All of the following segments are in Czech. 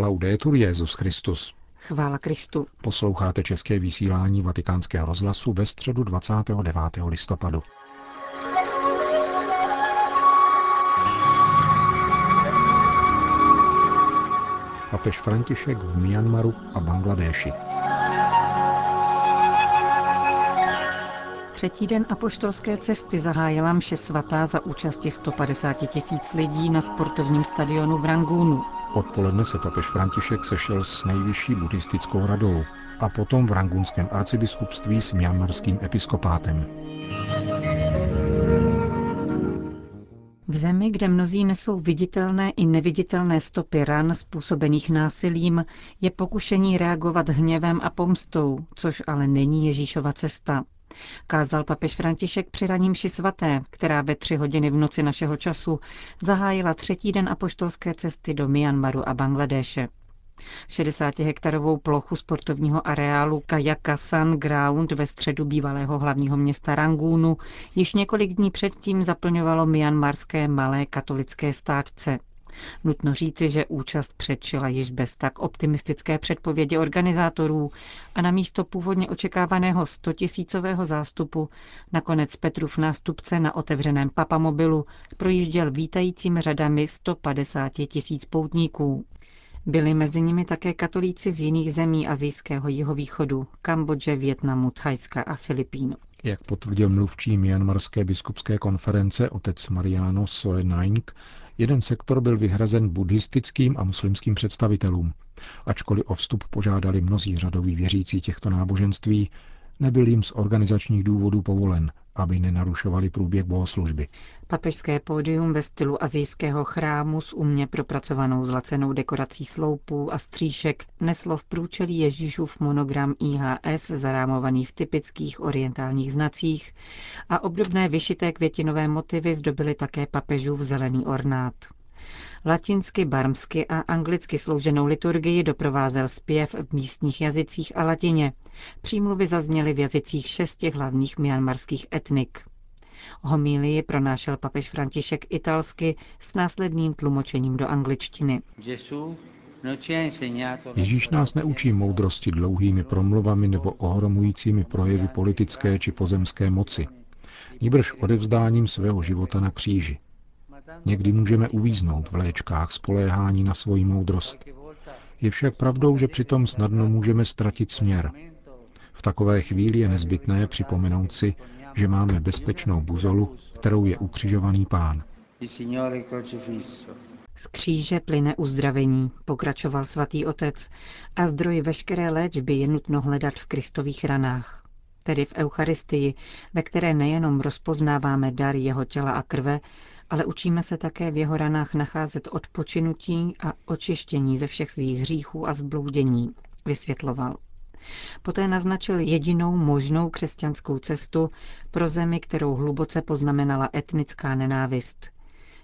Laudetur Jezus Christus. Chvála Kristu. Posloucháte české vysílání Vatikánského rozhlasu ve středu 29. listopadu. Papež František v Myanmaru a Bangladéši. Třetí den apoštolské cesty zahájila mše svatá za účasti 150 tisíc lidí na sportovním stadionu v Rangúnu. Odpoledne se papež František sešel s nejvyšší buddhistickou radou a potom v rangunském arcibiskupství s myanmarským episkopátem. V zemi, kde mnozí nesou viditelné i neviditelné stopy ran způsobených násilím, je pokušení reagovat hněvem a pomstou, což ale není Ježíšova cesta. Kázal papež František při raním ši svaté, která ve tři hodiny v noci našeho času zahájila třetí den apoštolské cesty do Myanmaru a Bangladéše. 60-hektarovou plochu sportovního areálu Kayaka Sun Ground ve středu bývalého hlavního města Rangúnu již několik dní předtím zaplňovalo myanmarské malé katolické státce. Nutno říci, že účast předčila již bez tak optimistické předpovědi organizátorů a na místo původně očekávaného 100 tisícového zástupu nakonec Petrův nástupce na otevřeném papamobilu projížděl vítajícími řadami 150 tisíc poutníků. Byli mezi nimi také katolíci z jiných zemí azijského jihovýchodu, Kambodže, Větnamu, Thajska a Filipín. Jak potvrdil mluvčí Myanmarské biskupské konference otec Mariano Soenaing, jeden sektor byl vyhrazen buddhistickým a muslimským představitelům. Ačkoliv o vstup požádali mnozí řadoví věřící těchto náboženství, nebyl jim z organizačních důvodů povolen, aby nenarušovali průběh bohoslužby. Papežské pódium ve stylu azijského chrámu s umně propracovanou zlacenou dekorací sloupů a stříšek neslo v průčelí Ježíšův monogram IHS zarámovaný v typických orientálních znacích a obdobné vyšité květinové motivy zdobily také papežův zelený ornát. Latinsky, barmsky a anglicky slouženou liturgii doprovázel zpěv v místních jazycích a latině. Přímluvy zazněly v jazycích šesti hlavních myanmarských etnik. Homílii pronášel papež František italsky s následným tlumočením do angličtiny. Ježíš nás neučí moudrosti dlouhými promluvami nebo ohromujícími projevy politické či pozemské moci. Níbrž odevzdáním svého života na kříži. Někdy můžeme uvíznout v léčkách spoléhání na svoji moudrost. Je však pravdou, že přitom snadno můžeme ztratit směr. V takové chvíli je nezbytné připomenout si, že máme bezpečnou buzolu, kterou je ukřižovaný pán. Z kříže plyne uzdravení, pokračoval svatý otec, a zdroj veškeré léčby je nutno hledat v kristových ranách, tedy v Eucharistii, ve které nejenom rozpoznáváme dar jeho těla a krve, ale učíme se také v jeho ranách nacházet odpočinutí a očištění ze všech svých hříchů a zbloudění, vysvětloval. Poté naznačil jedinou možnou křesťanskou cestu pro zemi, kterou hluboce poznamenala etnická nenávist.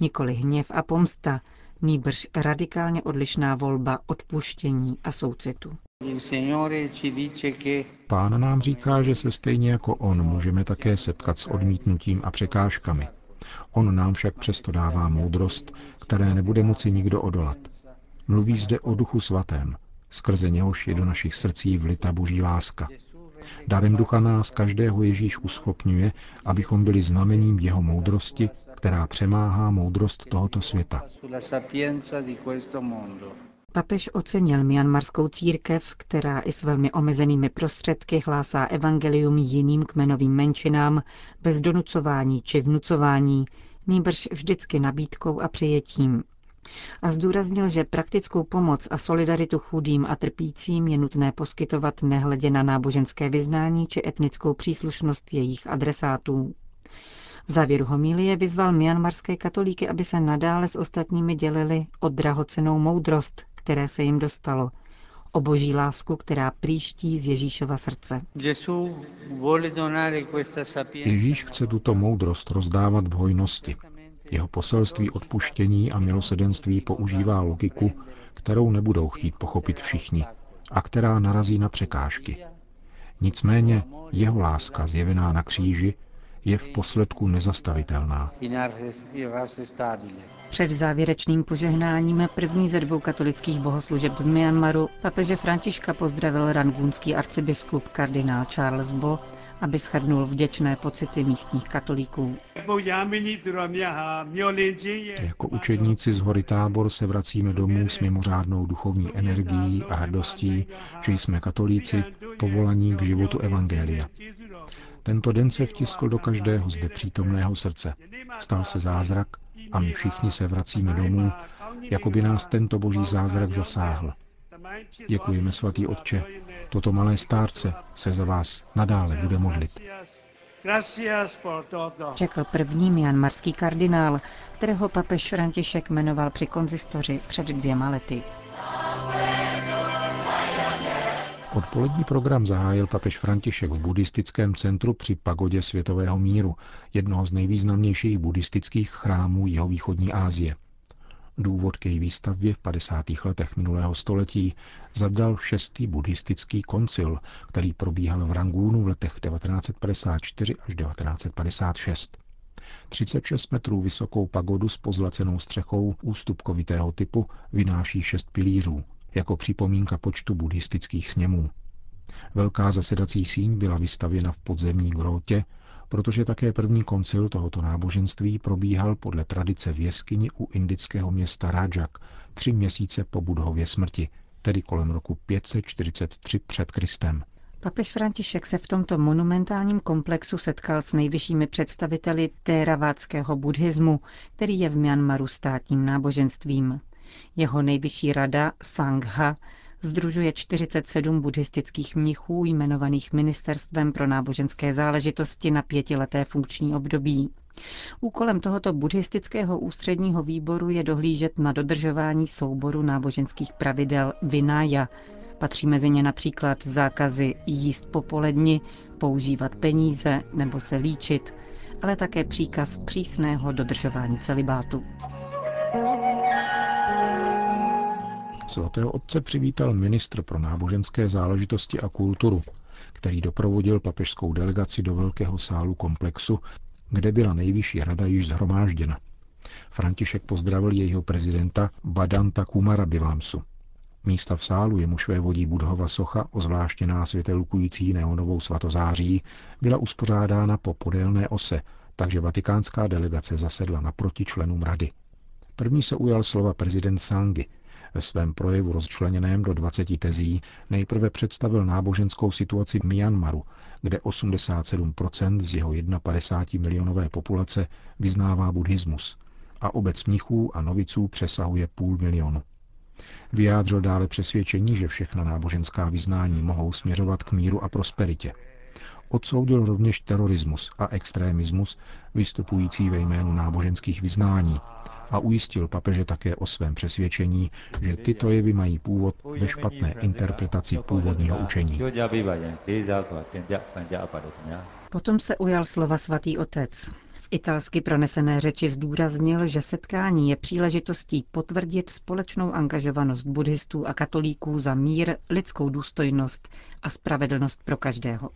Nikoli hněv a pomsta, nýbrž radikálně odlišná volba odpuštění a soucitu. Pán nám říká, že se stejně jako on můžeme také setkat s odmítnutím a překážkami. On nám však přesto dává moudrost, které nebude moci nikdo odolat. Mluví zde o duchu svatém, skrze něhož je do našich srdcí vlita boží láska. Darem ducha nás každého Ježíš uschopňuje, abychom byli znamením jeho moudrosti, která přemáhá moudrost tohoto světa. Papež ocenil mianmarskou církev, která i s velmi omezenými prostředky hlásá evangelium jiným kmenovým menšinám bez donucování či vnucování, nýbrž vždycky nabídkou a přijetím. A zdůraznil, že praktickou pomoc a solidaritu chudým a trpícím je nutné poskytovat nehledě na náboženské vyznání či etnickou příslušnost jejich adresátů. V závěru homílie vyzval mianmarské katolíky, aby se nadále s ostatními dělili o drahocenou moudrost, které se jim dostalo, o boží lásku, která příští z Ježíšova srdce. Ježíš chce tuto moudrost rozdávat v hojnosti. Jeho poselství odpuštění a milosedenství používá logiku, kterou nebudou chtít pochopit všichni a která narazí na překážky. Nicméně jeho láska zjevená na kříži je v posledku nezastavitelná. Před závěrečným požehnáním první ze dvou katolických bohoslužeb v Myanmaru papeže Františka pozdravil rangúnský arcibiskup kardinál Charles Bo, aby shrnul vděčné pocity místních katolíků. Jako učedníci z hory Tábor se vracíme domů s mimořádnou duchovní energií a hrdostí, že jsme katolíci povolaní k životu Evangelia. Tento den se vtiskl do každého zde přítomného srdce. Stal se zázrak a my všichni se vracíme domů, jako by nás tento boží zázrak zasáhl. Děkujeme, svatý Otče, toto malé stárce se za vás nadále bude modlit. Řekl první mianmarský kardinál, kterého papež František jmenoval při konzistoři před dvěma lety. Odpolední program zahájil papež František v buddhistickém centru při pagodě světového míru, jednoho z nejvýznamnějších buddhistických chrámů jihovýchodní Asie. Důvod k její výstavbě v 50. letech minulého století zadal šestý buddhistický koncil, který probíhal v Rangúnu v letech 1954 až 1956. 36 metrů vysokou pagodu s pozlacenou střechou ústupkovitého typu vynáší šest pilířů, jako připomínka počtu buddhistických sněmů. Velká zasedací síň byla vystavěna v podzemní grotě, protože také první koncil tohoto náboženství probíhal podle tradice v jeskyni u indického města Rajak tři měsíce po Budhově smrti, tedy kolem roku 543 před Kristem. Papež František se v tomto monumentálním komplexu setkal s nejvyššími představiteli téravátského buddhismu, který je v Myanmaru státním náboženstvím. Jeho nejvyšší rada, Sangha, združuje 47 buddhistických mnichů jmenovaných Ministerstvem pro náboženské záležitosti na pětileté funkční období. Úkolem tohoto buddhistického ústředního výboru je dohlížet na dodržování souboru náboženských pravidel Vinaya. Patří mezi ně například zákazy jíst popoledni, používat peníze nebo se líčit, ale také příkaz přísného dodržování celibátu. Svatého otce přivítal ministr pro náboženské záležitosti a kulturu, který doprovodil papežskou delegaci do velkého sálu komplexu, kde byla nejvyšší rada již zhromážděna. František pozdravil jejího prezidenta Badanta Kumara Bivámsu. Místa v sálu, jemuž vodí Budhova socha, ozvláštěná světelukující neonovou svatozáří, byla uspořádána po podélné ose, takže vatikánská delegace zasedla naproti členům rady. První se ujal slova prezident Sangi, ve svém projevu rozčleněném do 20 tezí nejprve představil náboženskou situaci v Myanmaru, kde 87% z jeho 51 milionové populace vyznává buddhismus a obec mnichů a noviců přesahuje půl milionu. Vyjádřil dále přesvědčení, že všechna náboženská vyznání mohou směřovat k míru a prosperitě. Odsoudil rovněž terorismus a extrémismus vystupující ve jménu náboženských vyznání a ujistil papeže také o svém přesvědčení, že tyto jevy mají původ ve špatné interpretaci původního učení. Potom se ujal slova svatý otec. V italsky pronesené řeči zdůraznil, že setkání je příležitostí potvrdit společnou angažovanost buddhistů a katolíků za mír, lidskou důstojnost a spravedlnost pro každého.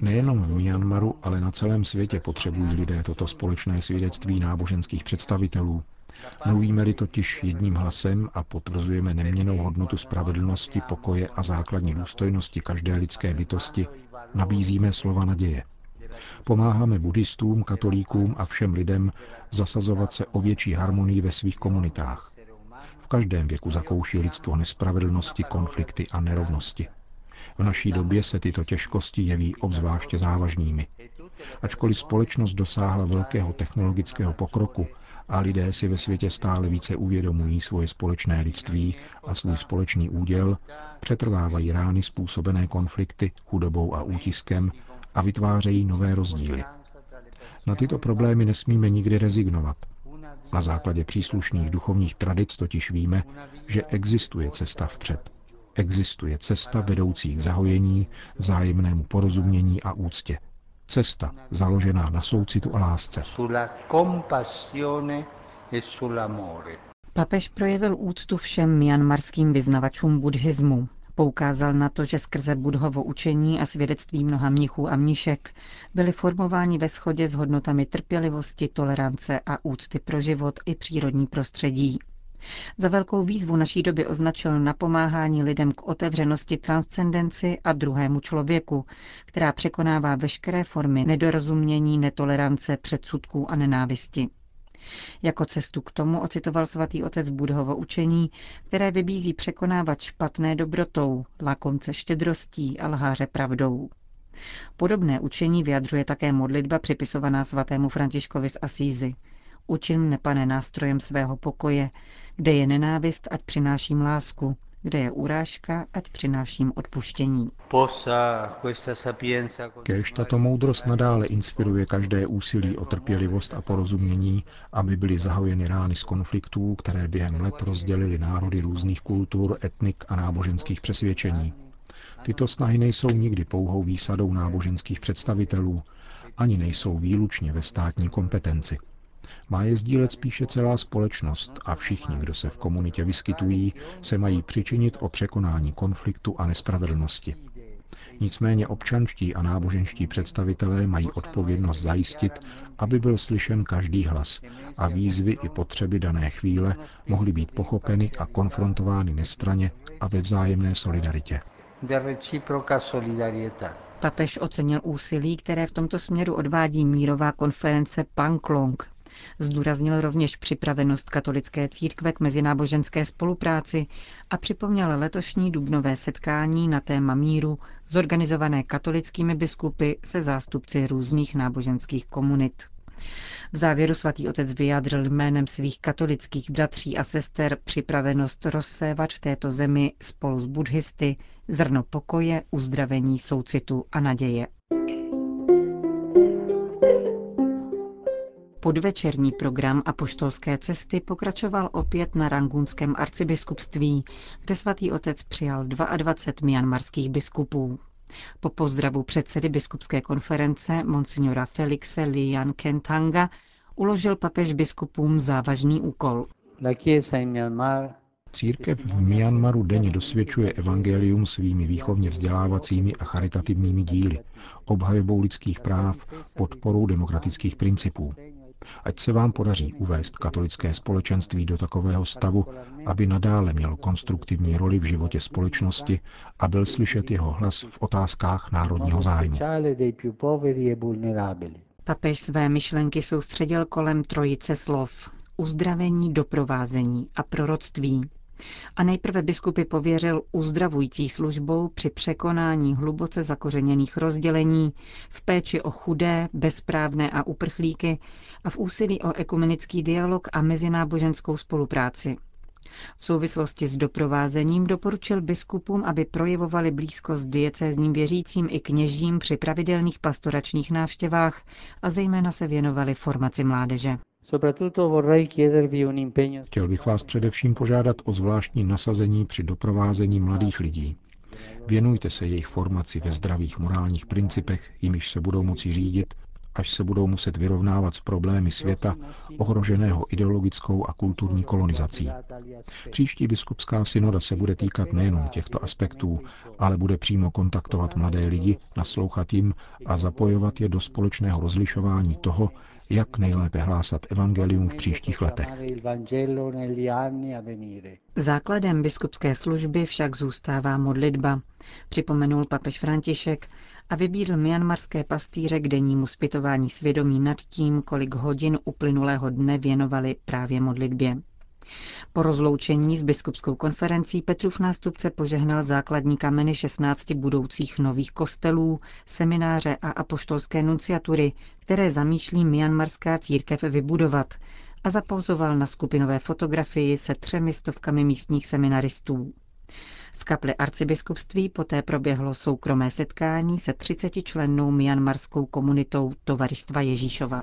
Nejenom v Myanmaru, ale na celém světě potřebují lidé toto společné svědectví náboženských představitelů. Mluvíme-li totiž jedním hlasem a potvrzujeme neměnou hodnotu spravedlnosti, pokoje a základní důstojnosti každé lidské bytosti, nabízíme slova naděje. Pomáháme buddhistům, katolíkům a všem lidem zasazovat se o větší harmonii ve svých komunitách. V každém věku zakouší lidstvo nespravedlnosti, konflikty a nerovnosti. V naší době se tyto těžkosti jeví obzvláště závažnými. Ačkoliv společnost dosáhla velkého technologického pokroku a lidé si ve světě stále více uvědomují svoje společné lidství a svůj společný úděl, přetrvávají rány způsobené konflikty, chudobou a útiskem a vytvářejí nové rozdíly. Na tyto problémy nesmíme nikdy rezignovat. Na základě příslušných duchovních tradic totiž víme, že existuje cesta vpřed. Existuje cesta vedoucí k zahojení, vzájemnému porozumění a úctě. Cesta založená na soucitu a lásce. E Papež projevil úctu všem mianmarským vyznavačům buddhismu. Poukázal na to, že skrze Budhovo učení a svědectví mnoha mnichů a mnišek byli formováni ve shodě s hodnotami trpělivosti, tolerance a úcty pro život i přírodní prostředí. Za velkou výzvu naší doby označil napomáhání lidem k otevřenosti transcendenci a druhému člověku, která překonává veškeré formy nedorozumění, netolerance, předsudků a nenávisti. Jako cestu k tomu ocitoval svatý otec Budhovo učení, které vybízí překonávat špatné dobrotou, lakomce štědrostí a lháře pravdou. Podobné učení vyjadřuje také modlitba připisovaná svatému Františkovi z Asízy. Učin mne, pane, nástrojem svého pokoje, kde je nenávist, ať přináším lásku, kde je urážka, ať přináším odpuštění. Kéž tato moudrost nadále inspiruje každé úsilí o trpělivost a porozumění, aby byly zahojeny rány z konfliktů, které během let rozdělily národy různých kultur, etnik a náboženských přesvědčení. Tyto snahy nejsou nikdy pouhou výsadou náboženských představitelů, ani nejsou výlučně ve státní kompetenci. Má je sdílet spíše celá společnost a všichni, kdo se v komunitě vyskytují, se mají přičinit o překonání konfliktu a nespravedlnosti. Nicméně občanští a náboženští představitelé mají odpovědnost zajistit, aby byl slyšen každý hlas a výzvy i potřeby dané chvíle mohly být pochopeny a konfrontovány nestraně a ve vzájemné solidaritě. Papež ocenil úsilí, které v tomto směru odvádí mírová konference Panklong Zdůraznil rovněž připravenost katolické církve k mezináboženské spolupráci a připomněl letošní dubnové setkání na téma míru zorganizované katolickými biskupy se zástupci různých náboženských komunit. V závěru svatý otec vyjádřil jménem svých katolických bratří a sester připravenost rozsévat v této zemi spolu s buddhisty zrno pokoje, uzdravení, soucitu a naděje. Podvečerní program apoštolské cesty pokračoval opět na rangunském arcibiskupství, kde svatý otec přijal 22 mianmarských biskupů. Po pozdravu předsedy biskupské konference monsignora Felixe Lian Kentanga uložil papež biskupům závažný úkol. Církev v Myanmaru denně dosvědčuje evangelium svými výchovně vzdělávacími a charitativními díly, obhajobou lidských práv, podporou demokratických principů. Ať se vám podaří uvést katolické společenství do takového stavu, aby nadále mělo konstruktivní roli v životě společnosti a byl slyšet jeho hlas v otázkách národního zájmu. Papež své myšlenky soustředil kolem trojice slov. Uzdravení, doprovázení a proroctví. A nejprve biskupy pověřil uzdravující službou při překonání hluboce zakořeněných rozdělení, v péči o chudé, bezprávné a uprchlíky a v úsilí o ekumenický dialog a mezináboženskou spolupráci. V souvislosti s doprovázením doporučil biskupům, aby projevovali blízkost diecézním věřícím i kněžím při pravidelných pastoračních návštěvách a zejména se věnovali formaci mládeže. Chtěl bych vás především požádat o zvláštní nasazení při doprovázení mladých lidí. Věnujte se jejich formaci ve zdravých morálních principech, jimiž se budou moci řídit, až se budou muset vyrovnávat s problémy světa, ohroženého ideologickou a kulturní kolonizací. Příští biskupská synoda se bude týkat nejenom těchto aspektů, ale bude přímo kontaktovat mladé lidi, naslouchat jim a zapojovat je do společného rozlišování toho, jak nejlépe hlásat evangelium v příštích letech. Základem biskupské služby však zůstává modlitba, připomenul papež František a vybídl mianmarské pastýře k dennímu zpytování svědomí nad tím, kolik hodin uplynulého dne věnovali právě modlitbě. Po rozloučení s biskupskou konferencí Petrův nástupce požehnal základní kameny 16 budoucích nových kostelů, semináře a apoštolské nunciatury, které zamýšlí mianmarská církev vybudovat a zapauzoval na skupinové fotografii se třemi stovkami místních seminaristů. V kapli arcibiskupství poté proběhlo soukromé setkání se 30 člennou mianmarskou komunitou Tovaristva Ježíšova.